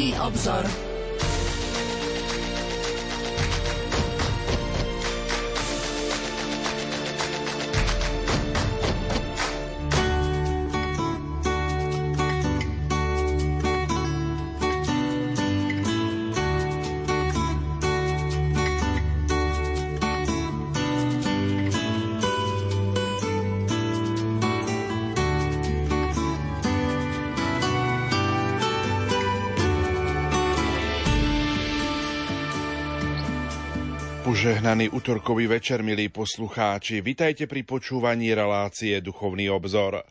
Duchovný Požehnaný útorkový večer, milí poslucháči, vitajte pri počúvaní relácie Duchovný obzor.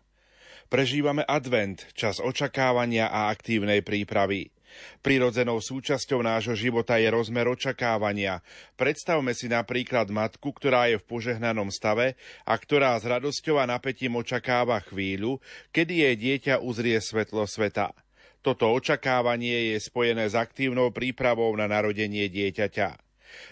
Prežívame advent, čas očakávania a aktívnej prípravy. Prirodzenou súčasťou nášho života je rozmer očakávania. Predstavme si napríklad matku, ktorá je v požehnanom stave a ktorá s radosťou a napätím očakáva chvíľu, kedy jej dieťa uzrie svetlo sveta. Toto očakávanie je spojené s aktívnou prípravou na narodenie dieťaťa.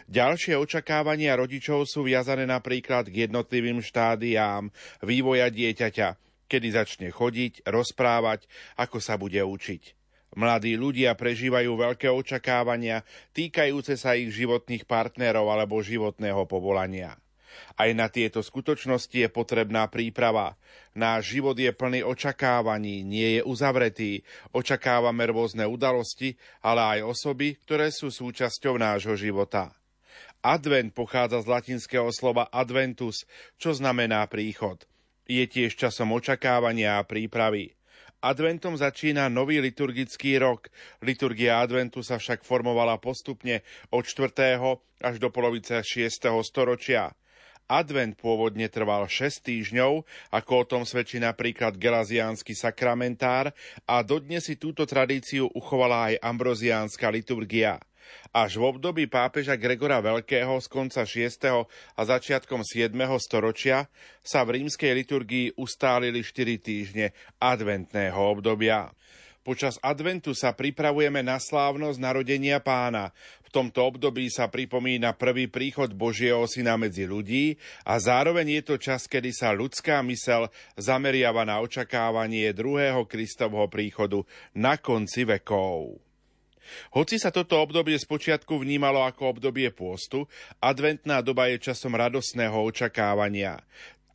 Ďalšie očakávania rodičov sú viazané napríklad k jednotlivým štádiám vývoja dieťaťa, kedy začne chodiť, rozprávať, ako sa bude učiť. Mladí ľudia prežívajú veľké očakávania týkajúce sa ich životných partnerov alebo životného povolania. Aj na tieto skutočnosti je potrebná príprava. Náš život je plný očakávaní, nie je uzavretý. Očakávame rôzne udalosti, ale aj osoby, ktoré sú súčasťou nášho života. Advent pochádza z latinského slova adventus, čo znamená príchod. Je tiež časom očakávania a prípravy. Adventom začína nový liturgický rok. Liturgia adventu sa však formovala postupne od 4. až do polovice 6. storočia. Advent pôvodne trval 6 týždňov, ako o tom svedčí napríklad gelaziánsky sakramentár a dodnes si túto tradíciu uchovala aj ambroziánska liturgia. Až v období pápeža Gregora Veľkého z konca 6. a začiatkom 7. storočia sa v rímskej liturgii ustálili 4 týždne adventného obdobia. Počas adventu sa pripravujeme na slávnosť narodenia pána. V tomto období sa pripomína prvý príchod Božieho syna medzi ľudí a zároveň je to čas, kedy sa ľudská mysel zameriava na očakávanie druhého Kristovho príchodu na konci vekov. Hoci sa toto obdobie spočiatku vnímalo ako obdobie pôstu, adventná doba je časom radosného očakávania.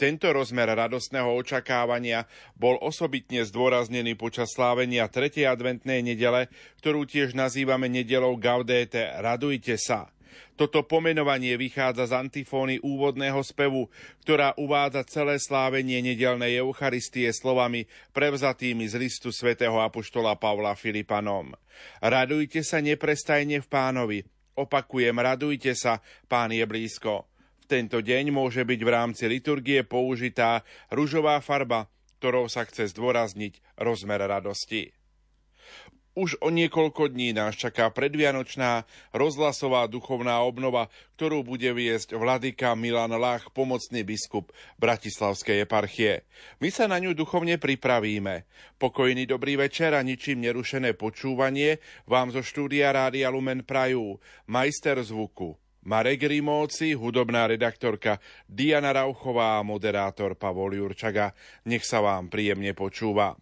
Tento rozmer radostného očakávania bol osobitne zdôraznený počas slávenia 3. adventnej nedele, ktorú tiež nazývame nedelou Gaudete, radujte sa. Toto pomenovanie vychádza z antifóny úvodného spevu, ktorá uvádza celé slávenie nedelnej Eucharistie slovami prevzatými z listu svätého Apoštola Pavla Filipanom. Radujte sa neprestajne v pánovi. Opakujem, radujte sa, pán je blízko tento deň môže byť v rámci liturgie použitá ružová farba, ktorou sa chce zdôrazniť rozmer radosti. Už o niekoľko dní nás čaká predvianočná rozhlasová duchovná obnova, ktorú bude viesť vladyka Milan Lach, pomocný biskup Bratislavskej eparchie. My sa na ňu duchovne pripravíme. Pokojný dobrý večer a ničím nerušené počúvanie vám zo štúdia Rádia Lumen Prajú, majster zvuku Marek Rimóci, hudobná redaktorka Diana Rauchová a moderátor Pavol Jurčaga. Nech sa vám príjemne počúva.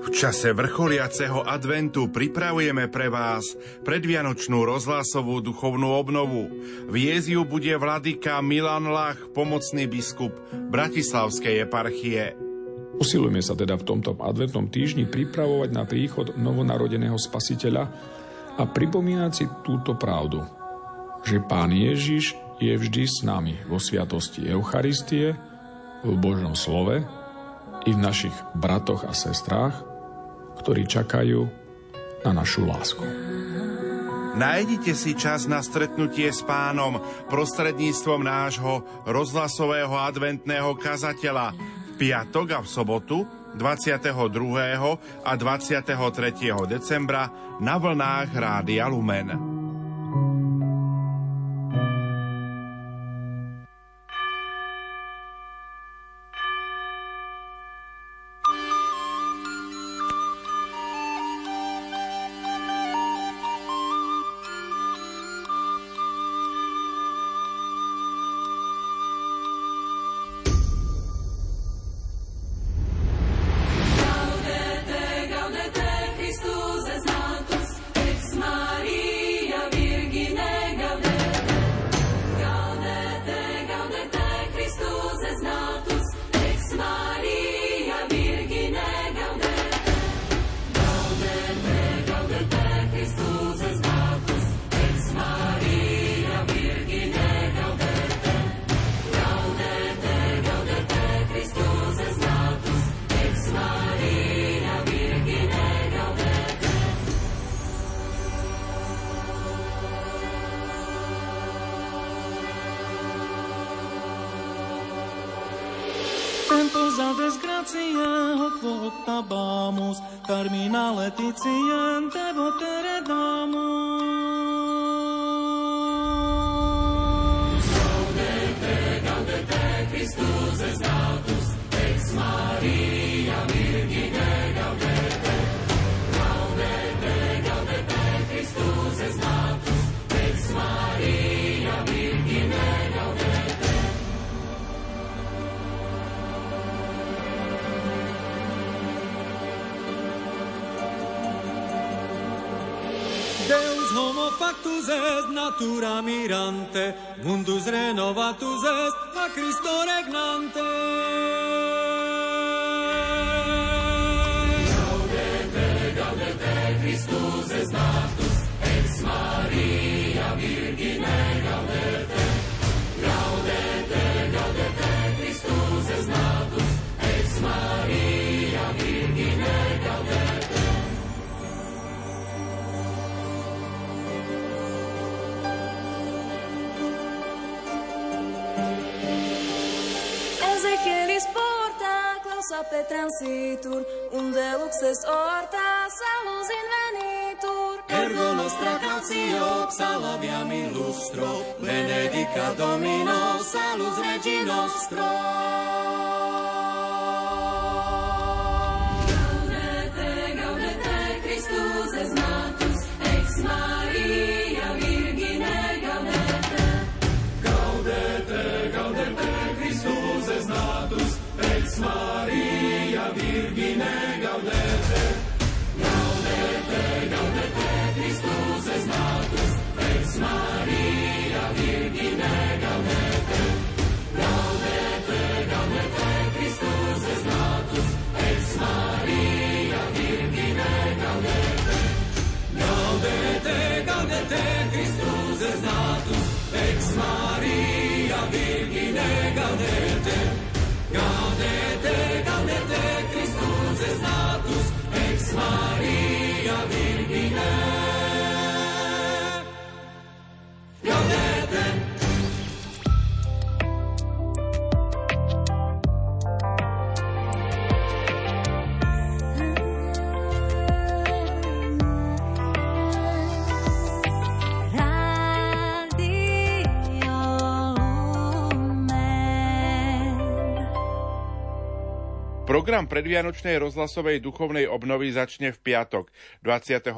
V čase vrcholiaceho adventu pripravujeme pre vás predvianočnú rozhlasovú duchovnú obnovu. V Jeziu bude vladyka Milan Lach, pomocný biskup Bratislavskej eparchie. Usilujeme sa teda v tomto adventnom týždni pripravovať na príchod novonarodeného spasiteľa, a pripomínať si túto pravdu, že Pán Ježiš je vždy s nami vo sviatosti Eucharistie, v Božom slove i v našich bratoch a sestrách, ktorí čakajú na našu lásku. Nájdite si čas na stretnutie s pánom prostredníctvom nášho rozhlasového adventného kazateľa v piatok a v sobotu 22. a 23. decembra na vlnách Rádia Lumen. Cosa desgracia hoc octabamus, carmina letitiem te votere damus. Est natura mirante, mundus renovatus est a Christo regnante. Clausa petransitur, unde luxes orta, salus invenitur. Ergo nostra cautio, psalaviam illustro, benedica Domino, salus Regi nostro. Predvianočnej rozhlasovej duchovnej obnovy začne v piatok 22.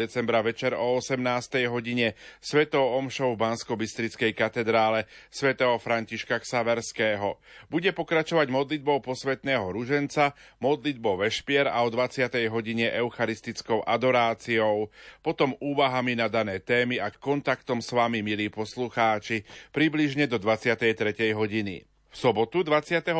decembra večer o 18. hodine svetou omšou v Bansko-Bystrickej katedrále svätého Františka Ksaverského. Bude pokračovať modlitbou posvetného ruženca, modlitbou vešpier a o 20. hodine eucharistickou adoráciou, potom úvahami na dané témy a kontaktom s vami, milí poslucháči, približne do 23. hodiny. V sobotu 23.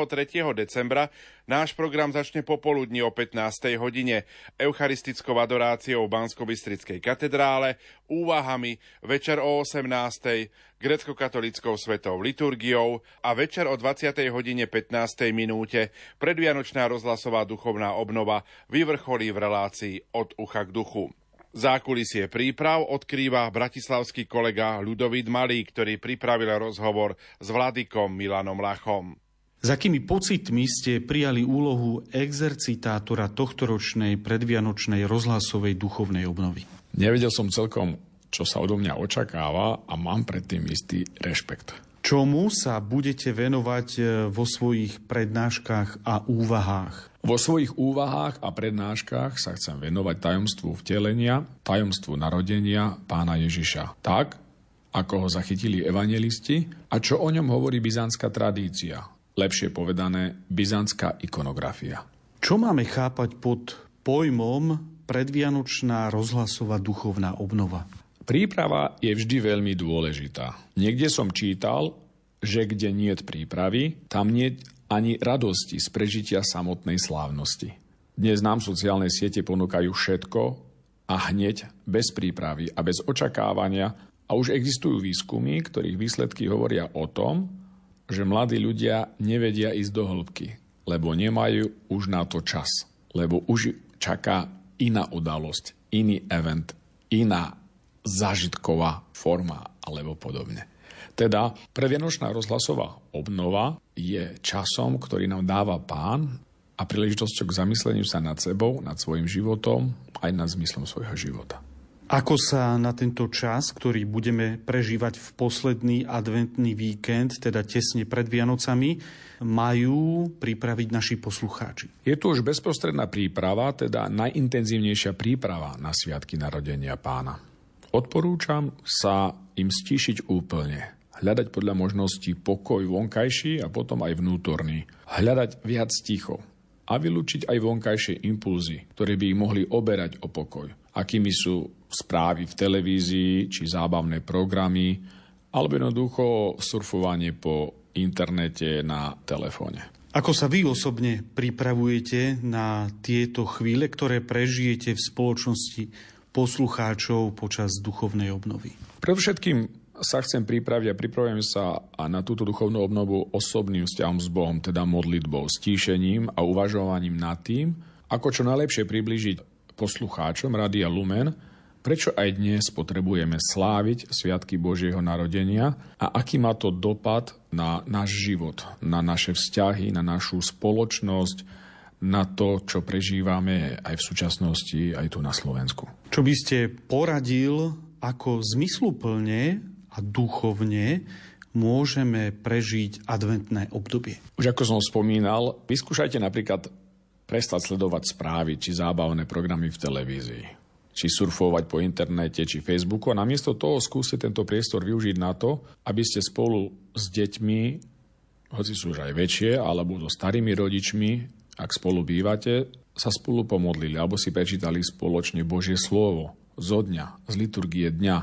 decembra náš program začne popoludní o 15. hodine eucharistickou adoráciou v Bansko-Bystrickej katedrále, úvahami, večer o 18. grecko-katolickou svetou liturgiou a večer o 20. hodine 15. minúte predvianočná rozhlasová duchovná obnova vyvrcholí v relácii od ucha k duchu. Zákulisie príprav odkrýva bratislavský kolega Ľudovít Malý, ktorý pripravil rozhovor s Vladikom Milanom Lachom. S akými pocitmi ste prijali úlohu exercitátora tohtoročnej predvianočnej rozhlasovej duchovnej obnovy? Nevedel som celkom, čo sa odo mňa očakáva a mám predtým istý rešpekt. Čomu sa budete venovať e, vo svojich prednáškach a úvahách? Vo svojich úvahách a prednáškach sa chcem venovať tajomstvu vtelenia, tajomstvu narodenia pána Ježiša. Tak, ako ho zachytili evangelisti a čo o ňom hovorí byzantská tradícia. Lepšie povedané, byzantská ikonografia. Čo máme chápať pod pojmom predvianočná rozhlasová duchovná obnova? Príprava je vždy veľmi dôležitá. Niekde som čítal, že kde niet prípravy, tam nie ani radosti z prežitia samotnej slávnosti. Dnes nám sociálne siete ponúkajú všetko a hneď, bez prípravy a bez očakávania a už existujú výskumy, ktorých výsledky hovoria o tom, že mladí ľudia nevedia ísť do hĺbky, lebo nemajú už na to čas, lebo už čaká iná udalosť, iný event, iná zážitková forma alebo podobne. Teda previanočná rozhlasová obnova je časom, ktorý nám dáva pán a príležitosťou k zamysleniu sa nad sebou, nad svojim životom, aj nad zmyslom svojho života. Ako sa na tento čas, ktorý budeme prežívať v posledný adventný víkend, teda tesne pred Vianocami, majú pripraviť naši poslucháči? Je tu už bezprostredná príprava, teda najintenzívnejšia príprava na Sviatky narodenia pána. Odporúčam sa im stíšiť úplne, hľadať podľa možností pokoj vonkajší a potom aj vnútorný. Hľadať viac ticho a vylúčiť aj vonkajšie impulzy, ktoré by ich mohli oberať o pokoj. Akými sú správy v televízii či zábavné programy, alebo jednoducho surfovanie po internete na telefóne. Ako sa vy osobne pripravujete na tieto chvíle, ktoré prežijete v spoločnosti poslucháčov počas duchovnej obnovy? Predovšetkým sa chcem pripraviť a pripravujem sa a na túto duchovnú obnovu osobným vzťahom s Bohom, teda modlitbou, stíšením a uvažovaním nad tým, ako čo najlepšie priblížiť poslucháčom Radia Lumen, prečo aj dnes potrebujeme sláviť Sviatky Božieho narodenia a aký má to dopad na náš život, na naše vzťahy, na našu spoločnosť, na to, čo prežívame aj v súčasnosti, aj tu na Slovensku. Čo by ste poradil, ako zmysluplne a duchovne môžeme prežiť adventné obdobie. Už ako som spomínal, vyskúšajte napríklad prestať sledovať správy či zábavné programy v televízii, či surfovať po internete či Facebooku a namiesto toho skúste tento priestor využiť na to, aby ste spolu s deťmi, hoci sú už aj väčšie, alebo so starými rodičmi, ak spolu bývate, sa spolu pomodlili alebo si prečítali spoločne Božie slovo zo dňa, z liturgie dňa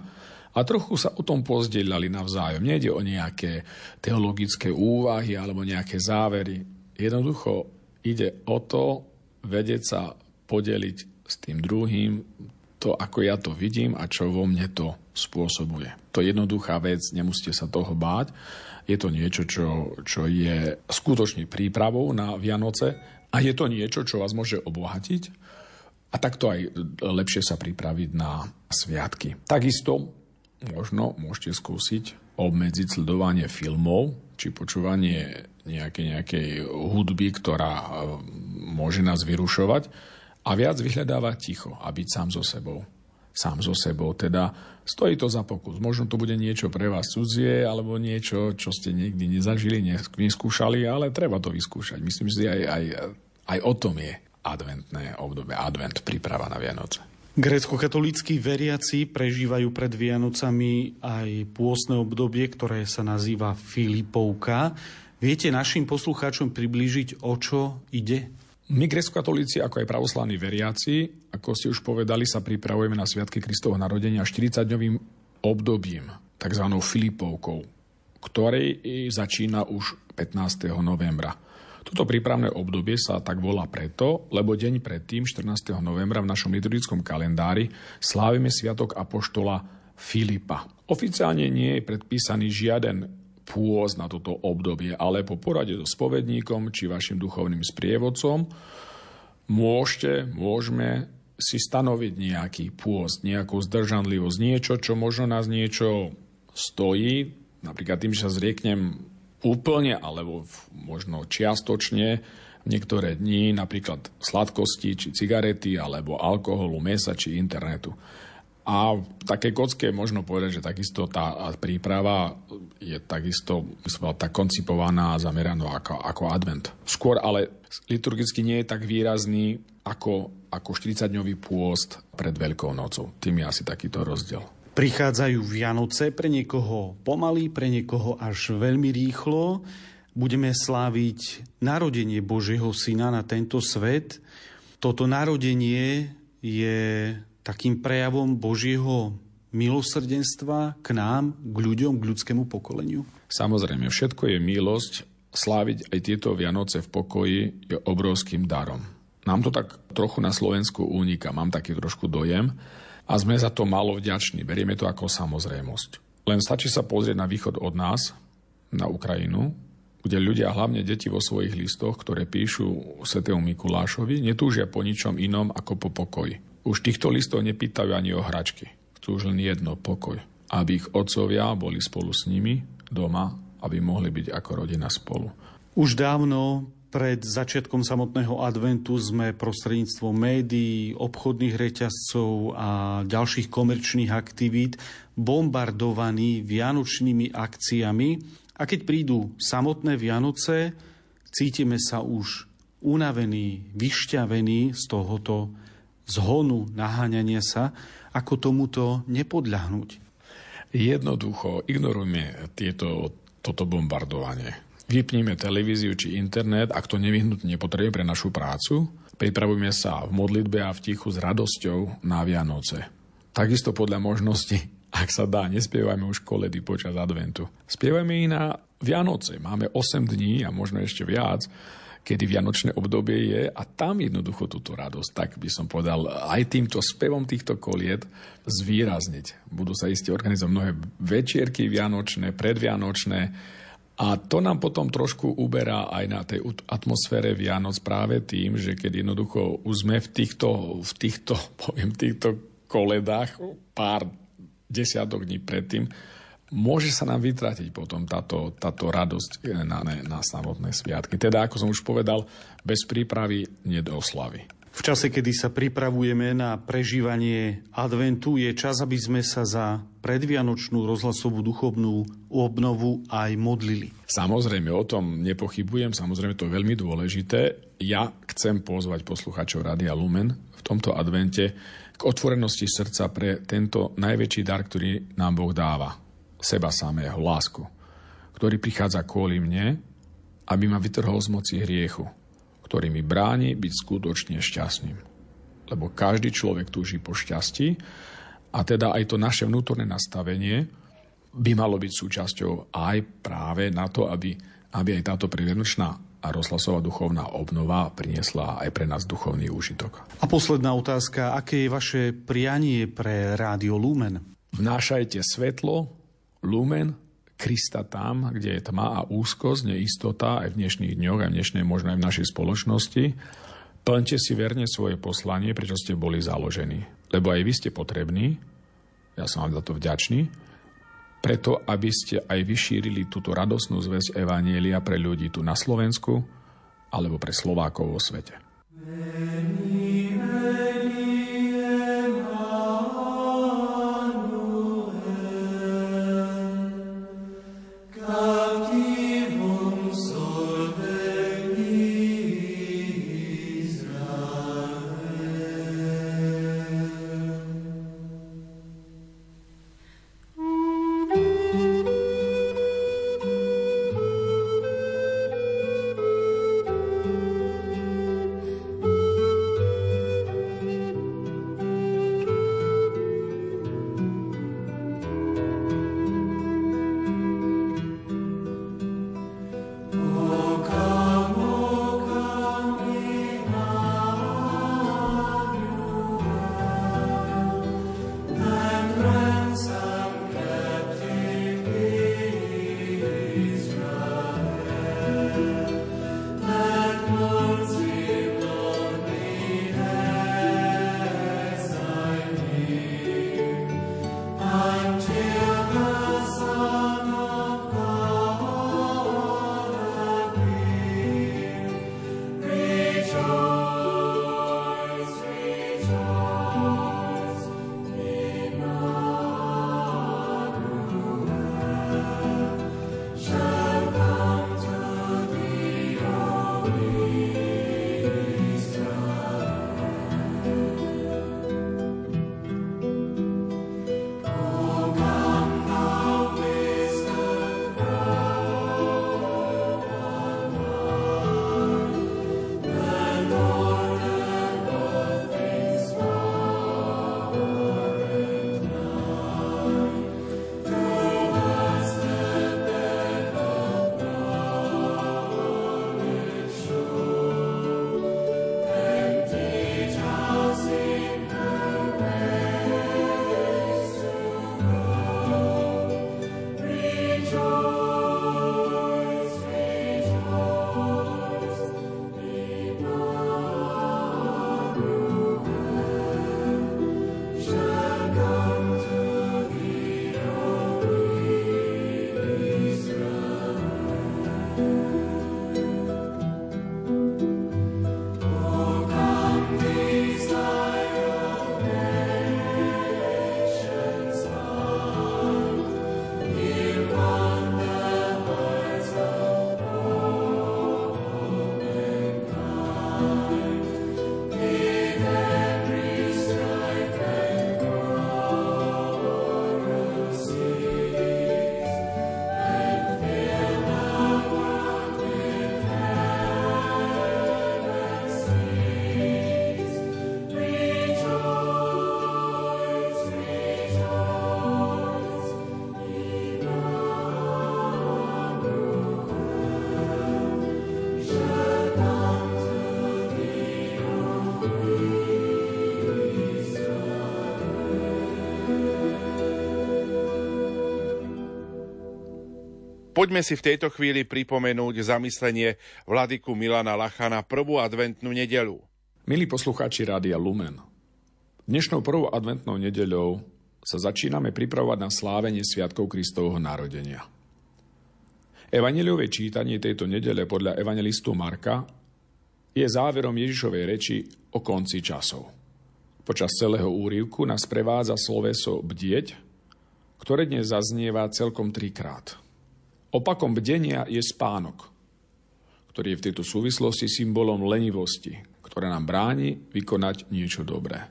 a trochu sa o tom pozdelali navzájom. Nejde o nejaké teologické úvahy alebo nejaké závery. Jednoducho ide o to vedieť sa podeliť s tým druhým to, ako ja to vidím a čo vo mne to spôsobuje. To je jednoduchá vec, nemusíte sa toho báť. Je to niečo, čo, čo je skutočne prípravou na Vianoce a je to niečo, čo vás môže obohatiť a takto aj lepšie sa pripraviť na sviatky. Takisto možno môžete skúsiť obmedziť sledovanie filmov či počúvanie nejakej, nejakej hudby, ktorá e, môže nás vyrušovať a viac vyhľadávať ticho a byť sám so sebou. Sám so sebou. Teda stojí to za pokus. Možno to bude niečo pre vás cudzie alebo niečo, čo ste nikdy nezažili, neskúšali, ale treba to vyskúšať. Myslím si, aj, aj, aj o tom je adventné obdobie, advent, príprava na Vianoce. Grécko-katolíckí veriaci prežívajú pred Vianocami aj pôstne obdobie, ktoré sa nazýva Filipovka. Viete našim poslucháčom priblížiť, o čo ide? My, grecko-katolíci, ako aj pravoslavní veriaci, ako ste už povedali, sa pripravujeme na Sviatky Kristovho narodenia 40-dňovým obdobím, tzv. Filipovkou, ktorej začína už 15. novembra. Toto prípravné obdobie sa tak volá preto, lebo deň predtým, 14. novembra v našom liturgickom kalendári, slávime Sviatok Apoštola Filipa. Oficiálne nie je predpísaný žiaden pôz na toto obdobie, ale po porade so spovedníkom či vašim duchovným sprievodcom môžete, môžeme si stanoviť nejaký pôst, nejakú zdržanlivosť, niečo, čo možno nás niečo stojí, napríklad tým, že sa zrieknem úplne alebo možno čiastočne niektoré dni, napríklad sladkosti či cigarety alebo alkoholu, mesa či internetu. A také kocke možno povedať, že takisto tá príprava je takisto tak koncipovaná a zameraná ako, ako advent. Skôr ale liturgicky nie je tak výrazný ako, ako 40-dňový pôst pred Veľkou nocou. Tým je asi takýto rozdiel. Prichádzajú Vianoce, pre niekoho pomaly, pre niekoho až veľmi rýchlo. Budeme sláviť narodenie Božieho Syna na tento svet. Toto narodenie je takým prejavom Božieho milosrdenstva k nám, k ľuďom, k ľudskému pokoleniu? Samozrejme, všetko je milosť. Sláviť aj tieto Vianoce v pokoji je obrovským darom. Nám to tak trochu na Slovensku únika, mám taký trošku dojem a sme za to málo vďační. Berieme to ako samozrejmosť. Len stačí sa pozrieť na východ od nás, na Ukrajinu, kde ľudia, hlavne deti vo svojich listoch, ktoré píšu svetému Mikulášovi, netúžia po ničom inom ako po pokoji. Už týchto listov nepýtajú ani o hračky. Chcú už len jedno, pokoj. aby ich otcovia boli spolu s nimi doma, aby mohli byť ako rodina spolu. Už dávno pred začiatkom samotného adventu sme prostredníctvom médií, obchodných reťazcov a ďalších komerčných aktivít bombardovaní vianočnými akciami a keď prídu samotné Vianoce, cítime sa už unavení, vyšťavení z tohoto zhonu, naháňania sa, ako tomuto nepodľahnúť. Jednoducho ignorujme tieto, toto bombardovanie. Vypníme televíziu či internet, ak to nevyhnutne potrebuje pre našu prácu. Pripravujme sa v modlitbe a v tichu s radosťou na Vianoce. Takisto podľa možnosti, ak sa dá, nespievajme už koledy počas adventu. Spievajme i na Vianoce. Máme 8 dní a možno ešte viac kedy vianočné obdobie je a tam jednoducho túto radosť, tak by som povedal, aj týmto spevom týchto koliet zvýrazniť. Budú sa iste organizovať mnohé večierky vianočné, predvianočné a to nám potom trošku uberá aj na tej atmosfére Vianoc práve tým, že keď jednoducho už sme v týchto, v týchto, poviem, týchto koledách pár desiatok dní predtým, môže sa nám vytratiť potom táto, táto radosť na, na samotné sviatky. Teda, ako som už povedal, bez prípravy nedoslavy. V čase, kedy sa pripravujeme na prežívanie adventu, je čas, aby sme sa za predvianočnú rozhlasovú duchovnú obnovu aj modlili. Samozrejme, o tom nepochybujem, samozrejme to je veľmi dôležité. Ja chcem pozvať posluchačov Radia Lumen v tomto advente k otvorenosti srdca pre tento najväčší dar, ktorý nám Boh dáva seba samého, lásku, ktorý prichádza kvôli mne, aby ma vytrhol z moci hriechu, ktorý mi bráni byť skutočne šťastným. Lebo každý človek túži po šťastí a teda aj to naše vnútorné nastavenie by malo byť súčasťou aj práve na to, aby, aby aj táto previanočná a rozhlasová duchovná obnova priniesla aj pre nás duchovný úžitok. A posledná otázka, aké je vaše prianie pre Rádio Lumen? Vnášajte svetlo lumen Krista tam, kde je tma a úzkosť, neistota aj v dnešných dňoch, aj v dnešnej, možno aj v našej spoločnosti. Plňte si verne svoje poslanie, prečo ste boli založení. Lebo aj vy ste potrební, ja som vám za to vďačný, preto, aby ste aj vyšírili túto radosnú zväzť Evanielia pre ľudí tu na Slovensku alebo pre Slovákov vo svete. Amen. Poďme si v tejto chvíli pripomenúť zamyslenie vladyku Milana Lachana prvú adventnú nedelu. Milí poslucháči Rádia Lumen, dnešnou prvou adventnou nedeľou sa začíname pripravovať na slávenie Sviatkov Kristovho narodenia. Evaneliové čítanie tejto nedele podľa evangelistu Marka je záverom Ježišovej reči o konci časov. Počas celého úrivku nás prevádza sloveso bdieť, ktoré dnes zaznieva celkom trikrát. Opakom bdenia je spánok, ktorý je v tejto súvislosti symbolom lenivosti, ktorá nám bráni vykonať niečo dobré.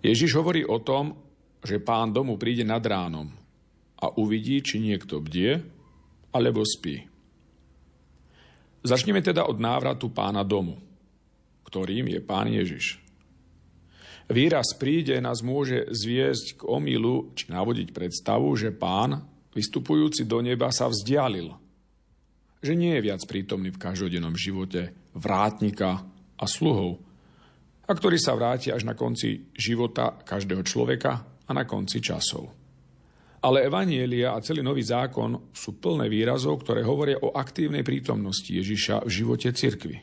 Ježiš hovorí o tom, že pán domu príde nad ránom a uvidí, či niekto bdie alebo spí. Začneme teda od návratu pána domu, ktorým je pán Ježiš. Výraz príde nás môže zviesť k omilu či navodiť predstavu, že pán vystupujúci do neba, sa vzdialil. Že nie je viac prítomný v každodennom živote vrátnika a sluhov, a ktorý sa vráti až na konci života každého človeka a na konci časov. Ale Evanielia a celý nový zákon sú plné výrazov, ktoré hovoria o aktívnej prítomnosti Ježiša v živote cirkvy.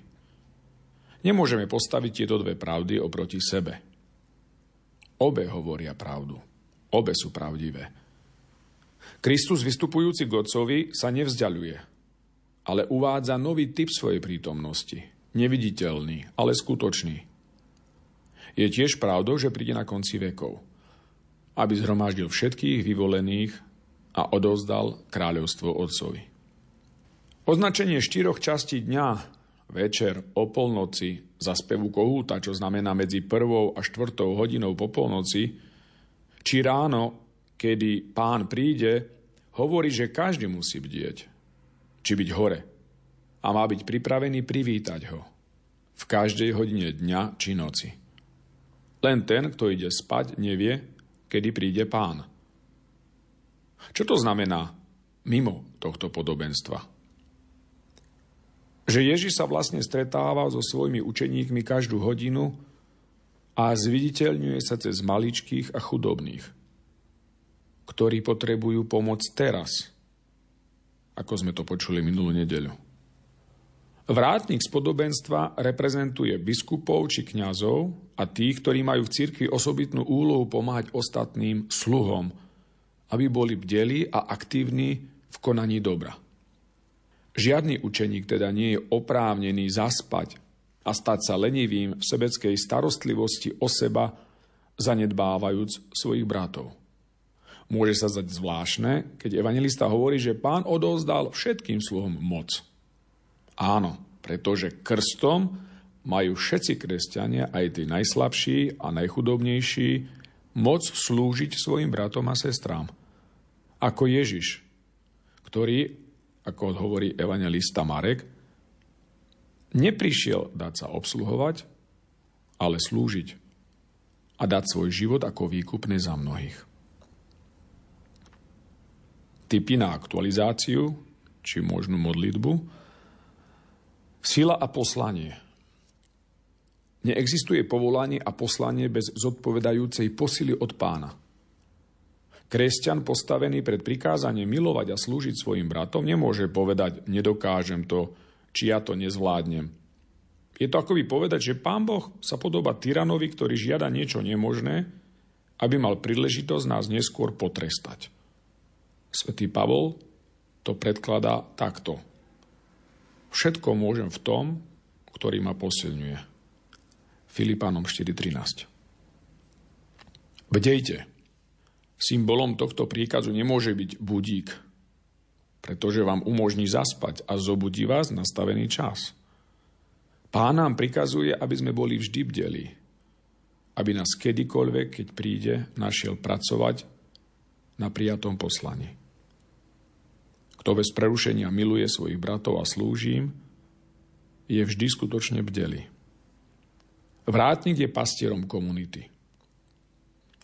Nemôžeme postaviť tieto dve pravdy oproti sebe. Obe hovoria pravdu. Obe sú pravdivé. Kristus vystupujúci k Otcovi sa nevzdialuje, ale uvádza nový typ svojej prítomnosti. Neviditeľný, ale skutočný. Je tiež pravdou, že príde na konci vekov, aby zhromaždil všetkých vyvolených a odovzdal kráľovstvo Otcovi. Označenie štyroch častí dňa, večer, o polnoci, za spevu kohúta, čo znamená medzi prvou a štvrtou hodinou po polnoci, či ráno kedy pán príde, hovorí, že každý musí bdieť, či byť hore a má byť pripravený privítať ho v každej hodine dňa či noci. Len ten, kto ide spať, nevie, kedy príde pán. Čo to znamená mimo tohto podobenstva? Že Ježiš sa vlastne stretáva so svojimi učeníkmi každú hodinu a zviditeľňuje sa cez maličkých a chudobných ktorí potrebujú pomoc teraz, ako sme to počuli minulú nedeľu. Vrátnik z podobenstva reprezentuje biskupov či kňazov a tých, ktorí majú v cirkvi osobitnú úlohu pomáhať ostatným sluhom, aby boli bdeli a aktívni v konaní dobra. Žiadny učeník teda nie je oprávnený zaspať a stať sa lenivým v sebeckej starostlivosti o seba, zanedbávajúc svojich bratov. Môže sa zdať zvláštne, keď evangelista hovorí, že pán odovzdal všetkým sluhom moc. Áno, pretože krstom majú všetci kresťania, aj tí najslabší a najchudobnejší, moc slúžiť svojim bratom a sestrám. Ako Ježiš, ktorý, ako hovorí evangelista Marek, neprišiel dať sa obsluhovať, ale slúžiť a dať svoj život ako výkupné za mnohých typy na aktualizáciu, či možnú modlitbu. Sila a poslanie. Neexistuje povolanie a poslanie bez zodpovedajúcej posily od pána. Kresťan postavený pred prikázaním milovať a slúžiť svojim bratom nemôže povedať nedokážem to, či ja to nezvládnem. Je to ako by povedať, že pán Boh sa podoba tyranovi, ktorý žiada niečo nemožné, aby mal príležitosť nás neskôr potrestať. Svetý Pavol to predkladá takto. Všetko môžem v tom, ktorý ma posilňuje. Filipánom 4.13 Bdejte. Symbolom tohto príkazu nemôže byť budík, pretože vám umožní zaspať a zobudí vás nastavený čas. Pán nám prikazuje, aby sme boli vždy bdeli, aby nás kedykoľvek, keď príde, našiel pracovať na prijatom poslani. Kto bez prerušenia miluje svojich bratov a slúži im, je vždy skutočne bdeli. Vrátnik je pastierom komunity.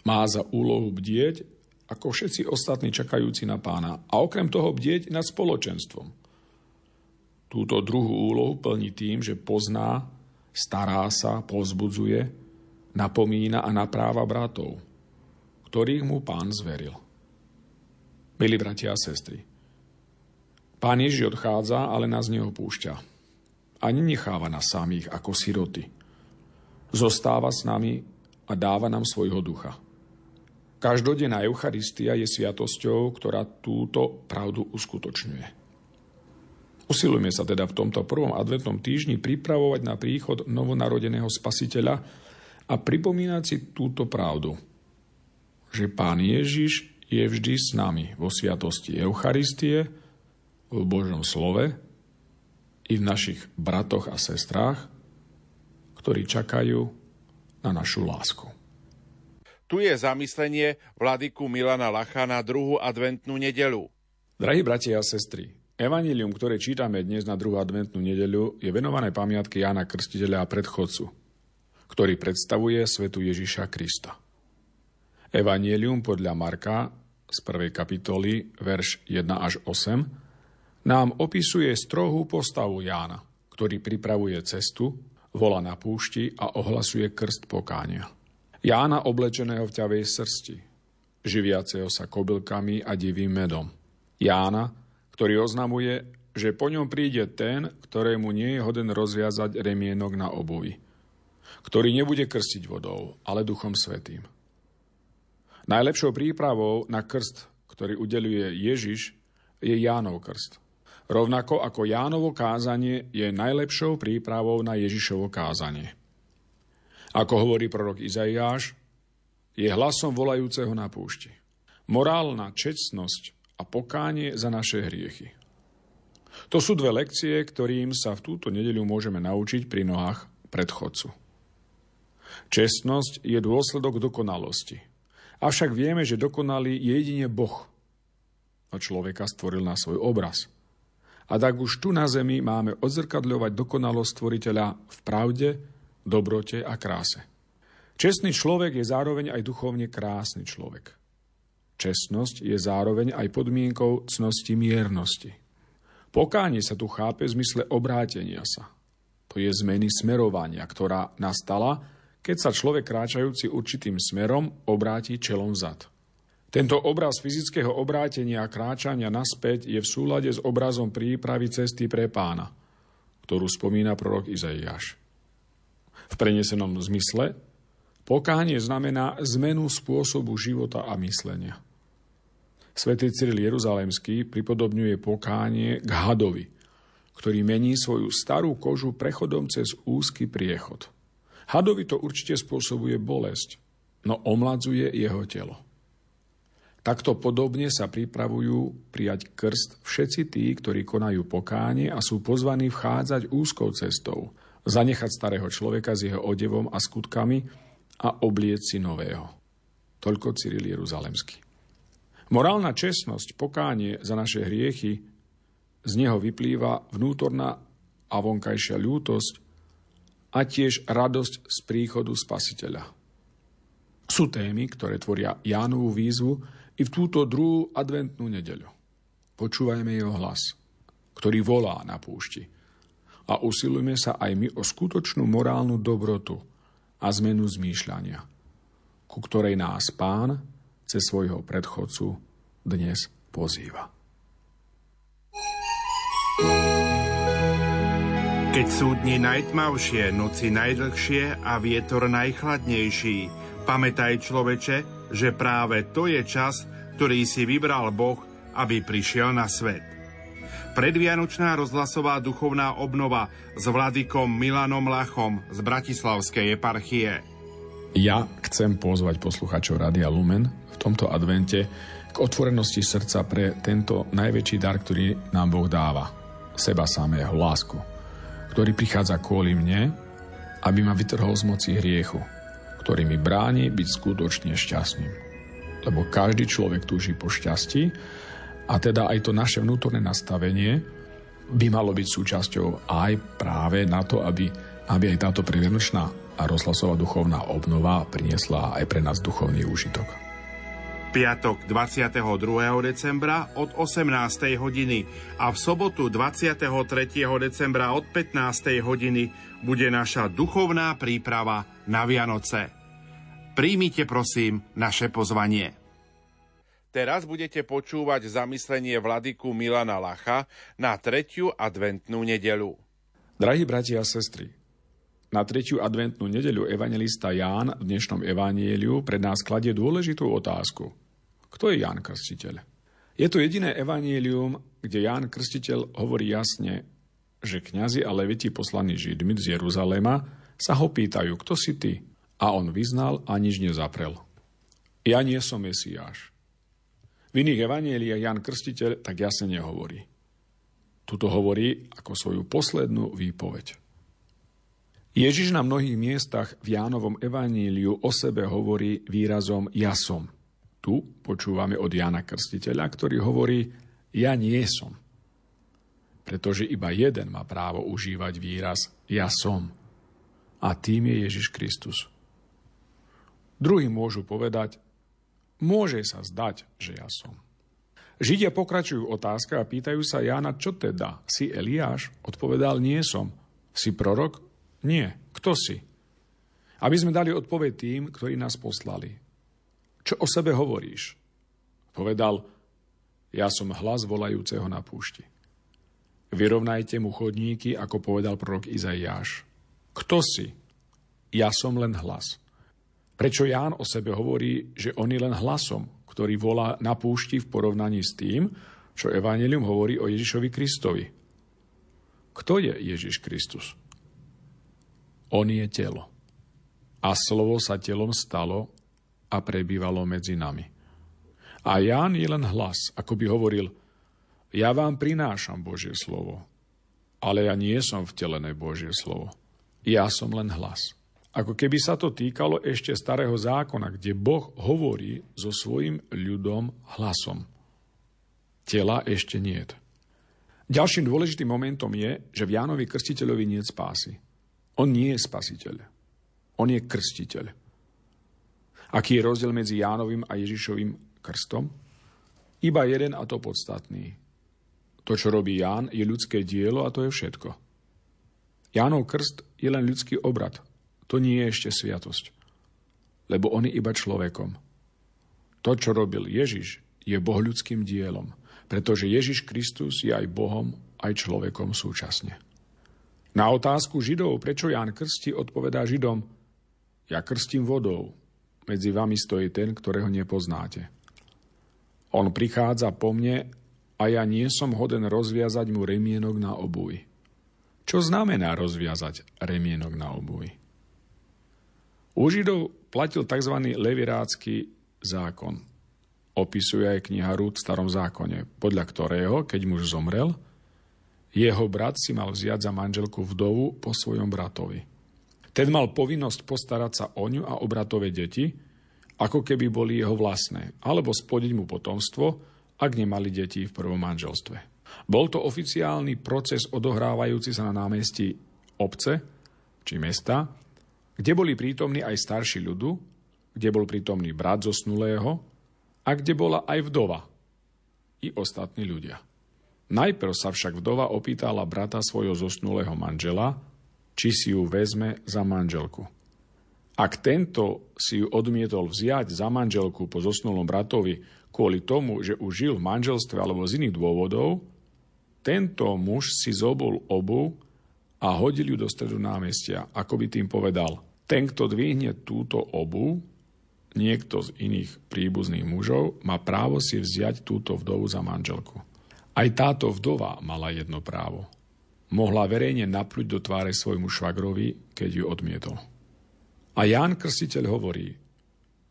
Má za úlohu bdieť, ako všetci ostatní čakajúci na pána, a okrem toho bdieť nad spoločenstvom. Túto druhú úlohu plní tým, že pozná, stará sa, pozbudzuje, napomína a napráva bratov, ktorých mu pán zveril. Milí bratia a sestry, Pán Ježiš odchádza, ale nás neopúšťa. A nenecháva nás samých ako siroty. Zostáva s nami a dáva nám svojho ducha. Každodenná Eucharistia je sviatosťou, ktorá túto pravdu uskutočňuje. Usilujme sa teda v tomto prvom adventnom týždni pripravovať na príchod novonarodeného spasiteľa a pripomínať si túto pravdu, že Pán Ježiš je vždy s nami vo sviatosti Eucharistie, v Božom slove i v našich bratoch a sestrách, ktorí čakajú na našu lásku. Tu je zamyslenie vladyku Milana Lacha na druhú adventnú nedelu. Drahí bratia a sestry, Evangelium, ktoré čítame dnes na druhú adventnú nedeľu, je venované pamiatke Jána Krstiteľa a predchodcu, ktorý predstavuje svetu Ježiša Krista. Evangelium podľa Marka z prvej kapitoly, verš 1 až 8, nám opisuje strohú postavu Jána, ktorý pripravuje cestu, vola na púšti a ohlasuje krst pokánia. Jána oblečeného v ťavej srsti, živiaceho sa kobylkami a divým medom. Jána, ktorý oznamuje, že po ňom príde ten, ktorému nie je hoden rozviazať remienok na obuvi, ktorý nebude krstiť vodou, ale duchom svetým. Najlepšou prípravou na krst, ktorý udeluje Ježiš, je Jánov krst. Rovnako ako Jánovo kázanie je najlepšou prípravou na Ježišovo kázanie. Ako hovorí prorok Izaiáš, je hlasom volajúceho na púšti. Morálna čestnosť a pokánie za naše hriechy. To sú dve lekcie, ktorým sa v túto nedeľu môžeme naučiť pri nohách predchodcu. Čestnosť je dôsledok dokonalosti – Avšak vieme, že dokonalý je jedine Boh. A človeka stvoril na svoj obraz. A tak už tu na zemi máme odzrkadľovať dokonalosť stvoriteľa v pravde, dobrote a kráse. Čestný človek je zároveň aj duchovne krásny človek. Čestnosť je zároveň aj podmienkou cnosti miernosti. Pokánie sa tu chápe v zmysle obrátenia sa. To je zmeny smerovania, ktorá nastala keď sa človek kráčajúci určitým smerom obráti čelom zad. Tento obraz fyzického obrátenia a kráčania naspäť je v súlade s obrazom prípravy cesty pre pána, ktorú spomína prorok Izaiáš. V prenesenom zmysle pokánie znamená zmenu spôsobu života a myslenia. Svetý Cyril Jeruzalemský pripodobňuje pokánie k hadovi, ktorý mení svoju starú kožu prechodom cez úzky priechod – Hadovi to určite spôsobuje bolesť, no omladzuje jeho telo. Takto podobne sa pripravujú prijať krst všetci tí, ktorí konajú pokánie a sú pozvaní vchádzať úzkou cestou, zanechať starého človeka s jeho odevom a skutkami a oblieť si nového. Toľko Cyril Jeruzalemský. Morálna čestnosť, pokánie za naše hriechy, z neho vyplýva vnútorná a vonkajšia ľútosť, a tiež radosť z príchodu Spasiteľa. Sú témy, ktoré tvoria Jánovú výzvu i v túto druhú adventnú nedeľu. Počúvajme jeho hlas, ktorý volá na púšti. A usilujme sa aj my o skutočnú morálnu dobrotu a zmenu zmýšľania, ku ktorej nás pán cez svojho predchodcu dnes pozýva. keď sú dni najtmavšie, noci najdlhšie a vietor najchladnejší, pamätaj človeče, že práve to je čas, ktorý si vybral Boh, aby prišiel na svet. Predvianočná rozhlasová duchovná obnova s vladykom Milanom Lachom z Bratislavskej eparchie. Ja chcem pozvať posluchačov Radia Lumen v tomto advente k otvorenosti srdca pre tento najväčší dar, ktorý nám Boh dáva. Seba samého, lásku ktorý prichádza kvôli mne, aby ma vytrhol z moci hriechu, ktorý mi bráni byť skutočne šťastným. Lebo každý človek túži po šťastí a teda aj to naše vnútorné nastavenie by malo byť súčasťou aj práve na to, aby, aby aj táto previanočná a rozhlasová duchovná obnova priniesla aj pre nás duchovný úžitok piatok 22. decembra od 18. hodiny a v sobotu 23. decembra od 15. hodiny bude naša duchovná príprava na Vianoce. Príjmite prosím naše pozvanie. Teraz budete počúvať zamyslenie vladyku Milana Lacha na tretiu adventnú nedelu. Drahí bratia a sestry, na tretiu adventnú nedeľu evangelista Ján v dnešnom evanieliu pred nás kladie dôležitú otázku. Kto je Ján Krstiteľ? Je to jediné evanielium, kde Ján Krstiteľ hovorí jasne, že kňazi a leviti poslaní Židmi z Jeruzalema sa ho pýtajú, kto si ty? A on vyznal a nič nezaprel. Ja nie som Mesiáš. V iných evanieliach Jan Krstiteľ tak jasne nehovorí. Tuto hovorí ako svoju poslednú výpoveď. Ježiš na mnohých miestach v Jánovom evaníliu o sebe hovorí výrazom ja som. Tu počúvame od Jana Krstiteľa, ktorý hovorí ja nie som. Pretože iba jeden má právo užívať výraz ja som. A tým je Ježiš Kristus. Druhí môžu povedať, môže sa zdať, že ja som. Židia pokračujú otázka a pýtajú sa Jána, čo teda? Si Eliáš? Odpovedal, nie som. Si prorok? Nie. Kto si? Aby sme dali odpoveď tým, ktorí nás poslali. Čo o sebe hovoríš? Povedal, ja som hlas volajúceho na púšti. Vyrovnajte mu chodníky, ako povedal prorok Izaiáš. Kto si? Ja som len hlas. Prečo Ján o sebe hovorí, že on je len hlasom, ktorý volá na púšti v porovnaní s tým, čo Evangelium hovorí o Ježišovi Kristovi? Kto je Ježiš Kristus? On je telo. A slovo sa telom stalo a prebývalo medzi nami. A Ján je len hlas, ako by hovoril, ja vám prinášam Božie slovo, ale ja nie som vtelené Božie slovo. Ja som len hlas. Ako keby sa to týkalo ešte starého zákona, kde Boh hovorí so svojim ľudom hlasom. Tela ešte nie. Ďalším dôležitým momentom je, že v Jánovi Krstiteľovi nie je spásy. On nie je spasiteľ. On je krstiteľ. Aký je rozdiel medzi Jánovým a Ježišovým krstom? Iba jeden a to podstatný. To, čo robí Ján, je ľudské dielo a to je všetko. Jánov krst je len ľudský obrad. To nie je ešte sviatosť. Lebo on je iba človekom. To, čo robil Ježiš, je bohľudským dielom, pretože Ježiš Kristus je aj Bohom, aj človekom súčasne. Na otázku Židov, prečo Ján krsti, odpovedá Židom, ja krstím vodou, medzi vami stojí ten, ktorého nepoznáte. On prichádza po mne a ja nie som hoden rozviazať mu remienok na obuj. Čo znamená rozviazať remienok na obuj? U Židov platil tzv. levirácky zákon. Opisuje aj kniha Rúd v starom zákone, podľa ktorého, keď muž zomrel, jeho brat si mal vziať za manželku vdovu po svojom bratovi. Ten mal povinnosť postarať sa o ňu a o bratové deti, ako keby boli jeho vlastné, alebo splodiť mu potomstvo, ak nemali deti v prvom manželstve. Bol to oficiálny proces odohrávajúci sa na námestí obce či mesta, kde boli prítomní aj starší ľudu, kde bol prítomný brat zosnulého a kde bola aj vdova i ostatní ľudia. Najprv sa však vdova opýtala brata svojho zosnulého manžela, či si ju vezme za manželku. Ak tento si ju odmietol vziať za manželku po zosnulom bratovi kvôli tomu, že už žil v manželstve alebo z iných dôvodov, tento muž si zobul obu a hodil ju do stredu námestia, ako by tým povedal. Ten, kto dvihne túto obu, niekto z iných príbuzných mužov, má právo si vziať túto vdovu za manželku. Aj táto vdova mala jedno právo. Mohla verejne napľuť do tváre svojmu švagrovi, keď ju odmietol. A Ján Krstiteľ hovorí,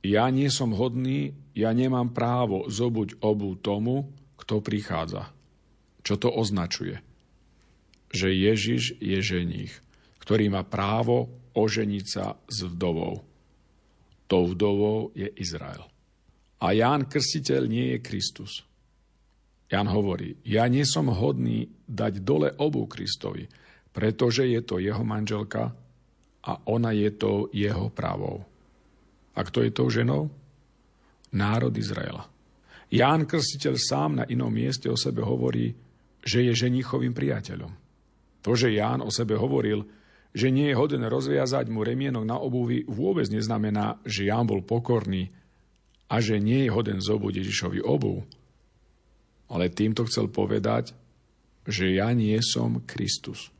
ja nie som hodný, ja nemám právo zobuť obu tomu, kto prichádza. Čo to označuje? Že Ježiš je ženích, ktorý má právo oženiť sa s vdovou. Tou vdovou je Izrael. A Ján Krstiteľ nie je Kristus. Jan hovorí, ja nie som hodný dať dole obu Kristovi, pretože je to jeho manželka a ona je to jeho právou. A kto je tou ženou? Národ Izraela. Ján Krstiteľ sám na inom mieste o sebe hovorí, že je ženichovým priateľom. To, že Ján o sebe hovoril, že nie je hoden rozviazať mu remienok na obuvi, vôbec neznamená, že Ján bol pokorný a že nie je hoden zobuť Ježišovi obu. Ale týmto chcel povedať, že ja nie som Kristus.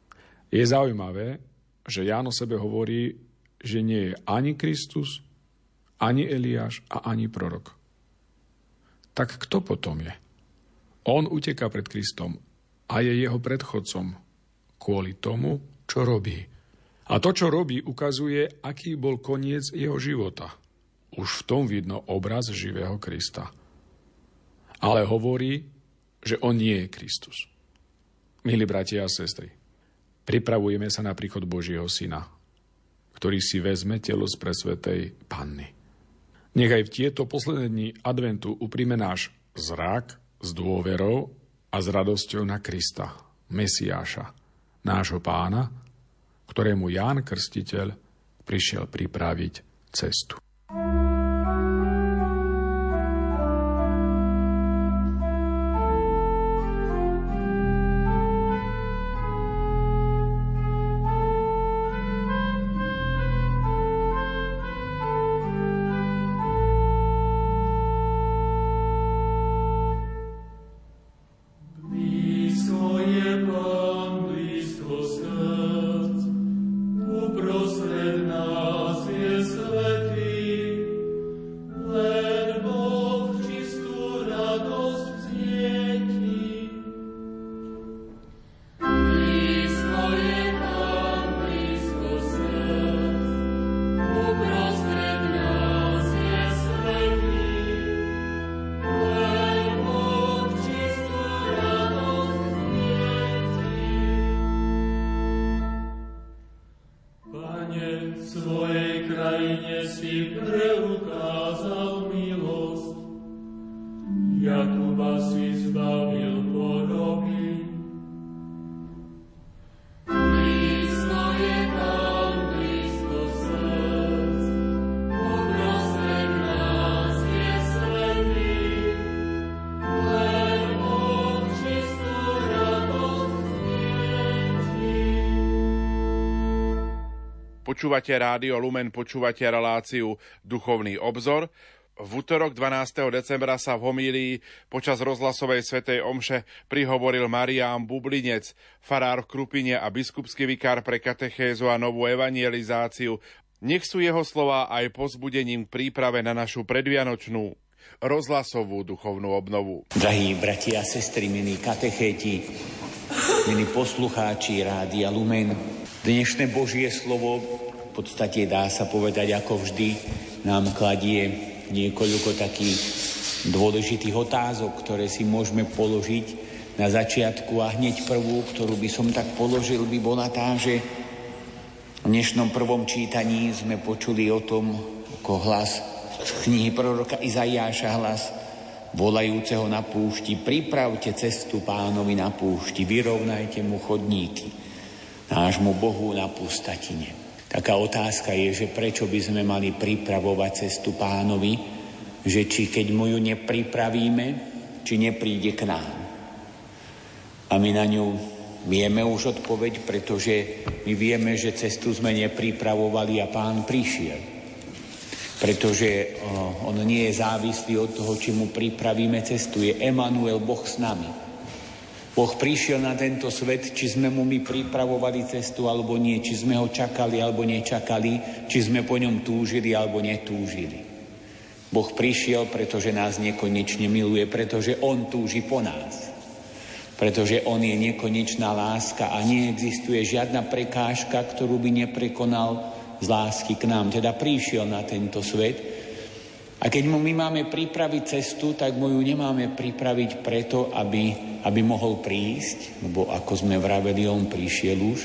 Je zaujímavé, že Ján o sebe hovorí, že nie je ani Kristus, ani Eliáš a ani prorok. Tak kto potom je? On uteká pred Kristom a je jeho predchodcom kvôli tomu, čo robí. A to, čo robí, ukazuje, aký bol koniec jeho života. Už v tom vidno obraz živého Krista. Ale hovorí, že on nie je Kristus. Milí bratia a sestry, pripravujeme sa na príchod Božieho Syna, ktorý si vezme telo z presvetej Panny. Nechaj v tieto posledné dni adventu uprime náš zrak s dôverou a s radosťou na Krista, Mesiáša, nášho pána, ktorému Ján Krstiteľ prišiel pripraviť cestu. Počúvate rádio Lumen, počúvate reláciu Duchovný obzor. V útorok 12. decembra sa v homílii počas rozhlasovej svetej omše prihovoril Marián Bublinec, farár v Krupine a biskupský vikár pre katechézu a novú evangelizáciu. Nech sú jeho slova aj pozbudením k príprave na našu predvianočnú rozhlasovú duchovnú obnovu. Drahí bratia a sestry, milí katechéti, milí poslucháči Rádia Lumen, dnešné Božie slovo v podstate dá sa povedať, ako vždy nám kladie niekoľko takých dôležitých otázok, ktoré si môžeme položiť na začiatku a hneď prvú, ktorú by som tak položil, by bola tá, že v dnešnom prvom čítaní sme počuli o tom, ako hlas z knihy proroka Izaiáša hlas volajúceho na púšti, pripravte cestu pánovi na púšti, vyrovnajte mu chodníky, nášmu Bohu na pustatine. Taká otázka je, že prečo by sme mali pripravovať cestu pánovi, že či keď mu ju nepripravíme, či nepríde k nám. A my na ňu vieme už odpoveď, pretože my vieme, že cestu sme nepripravovali a pán prišiel. Pretože on nie je závislý od toho, či mu pripravíme cestu. Je Emanuel, Boh s nami. Boh prišiel na tento svet, či sme mu my pripravovali cestu alebo nie, či sme ho čakali alebo nečakali, či sme po ňom túžili alebo netúžili. Boh prišiel, pretože nás nekonečne miluje, pretože On túži po nás. Pretože On je nekonečná láska a neexistuje žiadna prekážka, ktorú by neprekonal z lásky k nám. Teda prišiel na tento svet, a keď mu my máme pripraviť cestu, tak mu ju nemáme pripraviť preto, aby, aby mohol prísť, lebo ako sme vraveli, on prišiel už.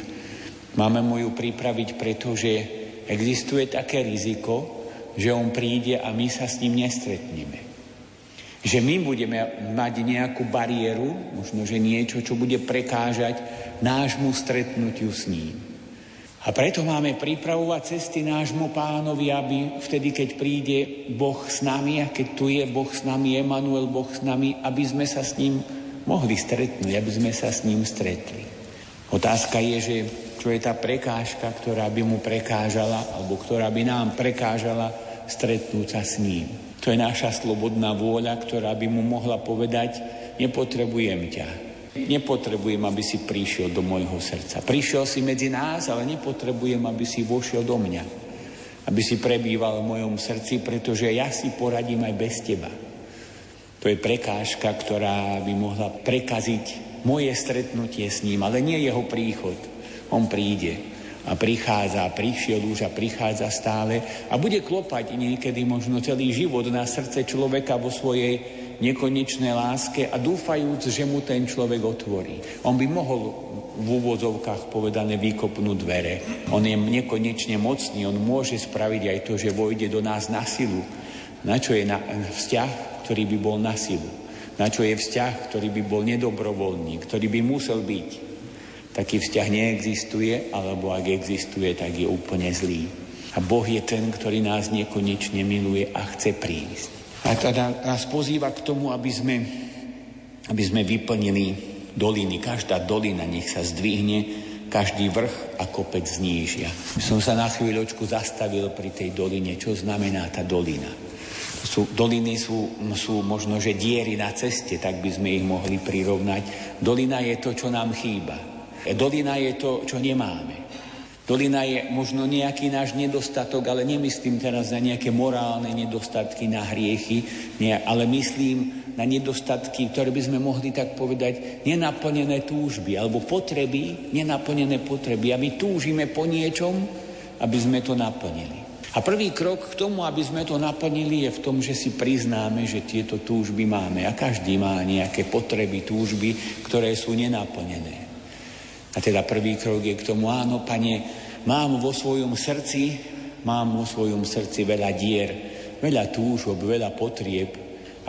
Máme mu ju pripraviť preto, že existuje také riziko, že on príde a my sa s ním nestretneme. Že my budeme mať nejakú bariéru, možno, že niečo, čo bude prekážať nášmu stretnutiu s ním. A preto máme pripravovať cesty nášmu pánovi, aby vtedy, keď príde Boh s nami a keď tu je Boh s nami, Emanuel Boh s nami, aby sme sa s ním mohli stretnúť, aby sme sa s ním stretli. Otázka je, že čo je tá prekážka, ktorá by mu prekážala, alebo ktorá by nám prekážala stretnúť sa s ním. To je naša slobodná vôľa, ktorá by mu mohla povedať, nepotrebujem ťa. Nepotrebujem, aby si prišiel do môjho srdca. Prišiel si medzi nás, ale nepotrebujem, aby si vošiel do mňa. Aby si prebýval v mojom srdci, pretože ja si poradím aj bez teba. To je prekážka, ktorá by mohla prekaziť moje stretnutie s ním, ale nie jeho príchod. On príde a prichádza, prišiel už a prichádza stále a bude klopať niekedy možno celý život na srdce človeka vo svojej nekonečnej láske a dúfajúc, že mu ten človek otvorí. On by mohol v úvodzovkách povedané vykopnúť dvere. On je nekonečne mocný, on môže spraviť aj to, že vojde do nás na silu. Na čo je na, vzťah, ktorý by bol na silu? Na čo je vzťah, ktorý by bol nedobrovoľný, ktorý by musel byť? taký vzťah neexistuje, alebo ak existuje, tak je úplne zlý. A Boh je ten, ktorý nás nekonečne miluje a chce prísť. A teda nás pozýva k tomu, aby sme, aby sme vyplnili doliny. Každá dolina nech sa zdvihne, každý vrch a kopec znížia. Som sa na chvíľočku zastavil pri tej doline. Čo znamená tá dolina? Sú, doliny sú, sú možno, že diery na ceste, tak by sme ich mohli prirovnať. Dolina je to, čo nám chýba. Dolina je to, čo nemáme. Dolina je možno nejaký náš nedostatok, ale nemyslím teraz na nejaké morálne nedostatky, na hriechy, nie, ale myslím na nedostatky, ktoré by sme mohli tak povedať, nenaplnené túžby alebo potreby, nenaplnené potreby. A my túžime po niečom, aby sme to naplnili. A prvý krok k tomu, aby sme to naplnili, je v tom, že si priznáme, že tieto túžby máme. A každý má nejaké potreby, túžby, ktoré sú nenaplnené. A teda prvý krok je k tomu, áno, pane, mám vo svojom srdci, mám vo svojom srdci veľa dier, veľa túžob, veľa potrieb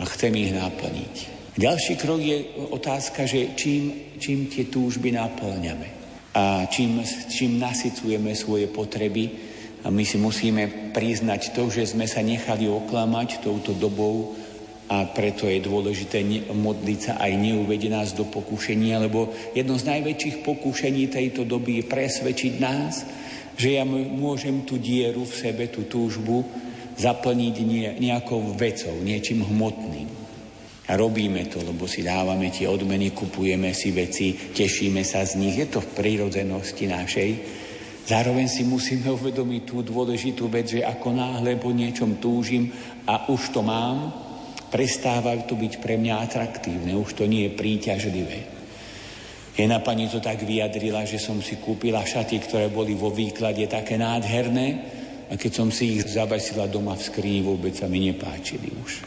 a chcem ich naplniť. Ďalší krok je otázka, že čím, čím tie túžby naplňame a čím, čím nasycujeme svoje potreby. A my si musíme priznať to, že sme sa nechali oklamať touto dobou a preto je dôležité modliť sa aj neuvede nás do pokušenia, lebo jedno z najväčších pokušení tejto doby je presvedčiť nás, že ja môžem tú dieru v sebe, tú túžbu zaplniť nejakou vecou, niečím hmotným. A robíme to, lebo si dávame tie odmeny, kupujeme si veci, tešíme sa z nich. Je to v prírodzenosti našej. Zároveň si musíme uvedomiť tú dôležitú vec, že ako náhle po niečom túžim a už to mám, prestávajú to byť pre mňa atraktívne, už to nie je príťažlivé. Jedna pani to tak vyjadrila, že som si kúpila šaty, ktoré boli vo výklade také nádherné a keď som si ich zavesila doma v skrini, vôbec sa mi nepáčili už.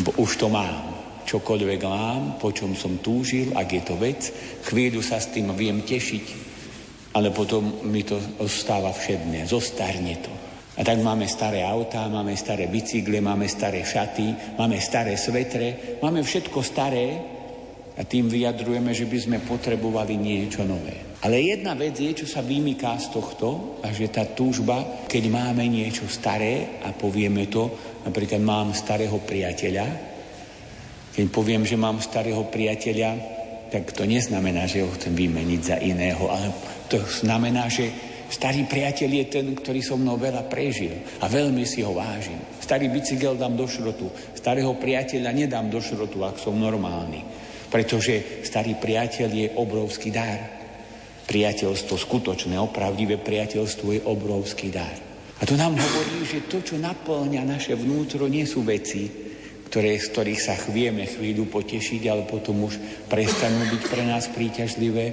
Lebo už to mám. Čokoľvek mám, po čom som túžil, ak je to vec, chvíľu sa s tým viem tešiť, ale potom mi to ostáva všedné, zostarne to. A tak máme staré autá, máme staré bicykle, máme staré šaty, máme staré svetre, máme všetko staré a tým vyjadrujeme, že by sme potrebovali niečo nové. Ale jedna vec je, čo sa vymyká z tohto a že tá túžba, keď máme niečo staré a povieme to, napríklad mám starého priateľa, keď poviem, že mám starého priateľa, tak to neznamená, že ho chcem vymeniť za iného, ale to znamená, že Starý priateľ je ten, ktorý so mnou veľa prežil a veľmi si ho vážim. Starý bicykel dám do šrotu, starého priateľa nedám do šrotu, ak som normálny. Pretože starý priateľ je obrovský dar. Priateľstvo, skutočné, opravdivé priateľstvo je obrovský dar. A to nám hovorí, že to, čo naplňa naše vnútro, nie sú veci, ktoré, z ktorých sa chvieme chvíľu potešiť, ale potom už prestanú byť pre nás príťažlivé.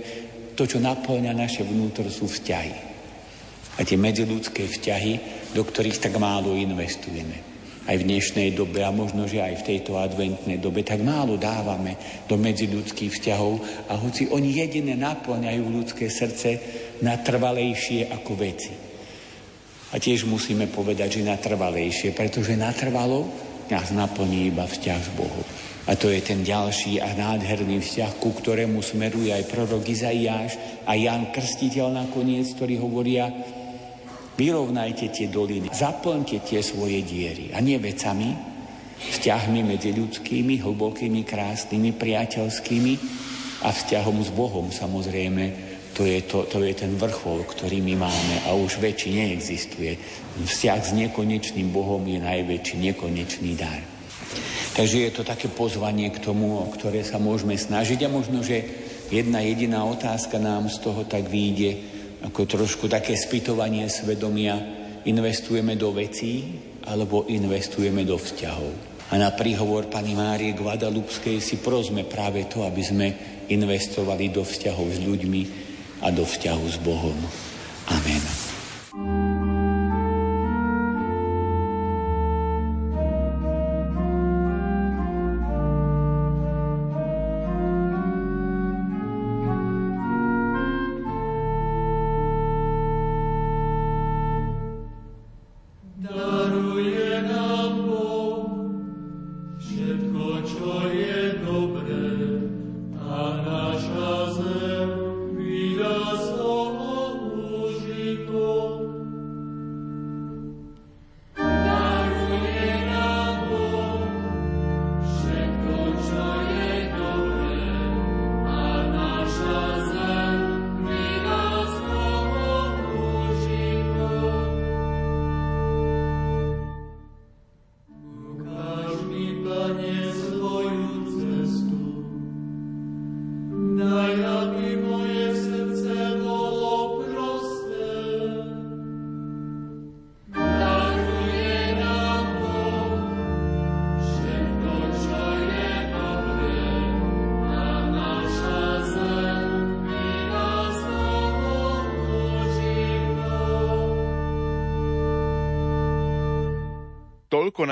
To, čo naplňa naše vnútro, sú vzťahy a tie medziludské vzťahy, do ktorých tak málo investujeme. Aj v dnešnej dobe a možno, že aj v tejto adventnej dobe tak málo dávame do medziludských vzťahov a hoci oni jediné naplňajú ľudské srdce natrvalejšie ako veci. A tiež musíme povedať, že natrvalejšie, pretože natrvalo nás naplní iba vzťah s Bohom. A to je ten ďalší a nádherný vzťah, ku ktorému smeruje aj prorok Izaiáš a Jan Krstiteľ nakoniec, ktorí hovoria, Vyrovnajte tie doliny, zaplňte tie svoje diery a nie vecami, vzťahmi medzi ľudskými, hlbokými, krásnymi, priateľskými a vzťahom s Bohom samozrejme, to je, to, to je ten vrchol, ktorý my máme a už väčší neexistuje. Vzťah s nekonečným Bohom je najväčší nekonečný dar. Takže je to také pozvanie k tomu, o ktoré sa môžeme snažiť a možno, že jedna jediná otázka nám z toho tak vyjde, ako trošku také spytovanie svedomia, investujeme do vecí alebo investujeme do vzťahov. A na príhovor pani Márie Guadalupskej si prosme práve to, aby sme investovali do vzťahov s ľuďmi a do vzťahu s Bohom. Amen.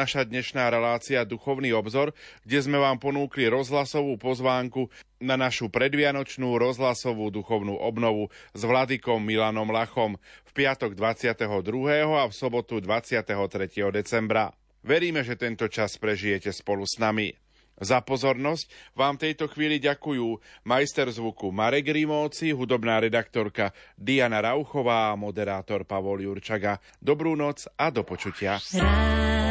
Naša dnešná relácia Duchovný obzor, kde sme vám ponúkli rozhlasovú pozvánku na našu predvianočnú rozhlasovú duchovnú obnovu s Vladikom Milanom Lachom v piatok 22. a v sobotu 23. decembra. Veríme, že tento čas prežijete spolu s nami. Za pozornosť vám tejto chvíli ďakujú majster zvuku Marek Rimóci, hudobná redaktorka Diana Rauchová a moderátor Pavol Jurčaga. Dobrú noc a do počutia. Rád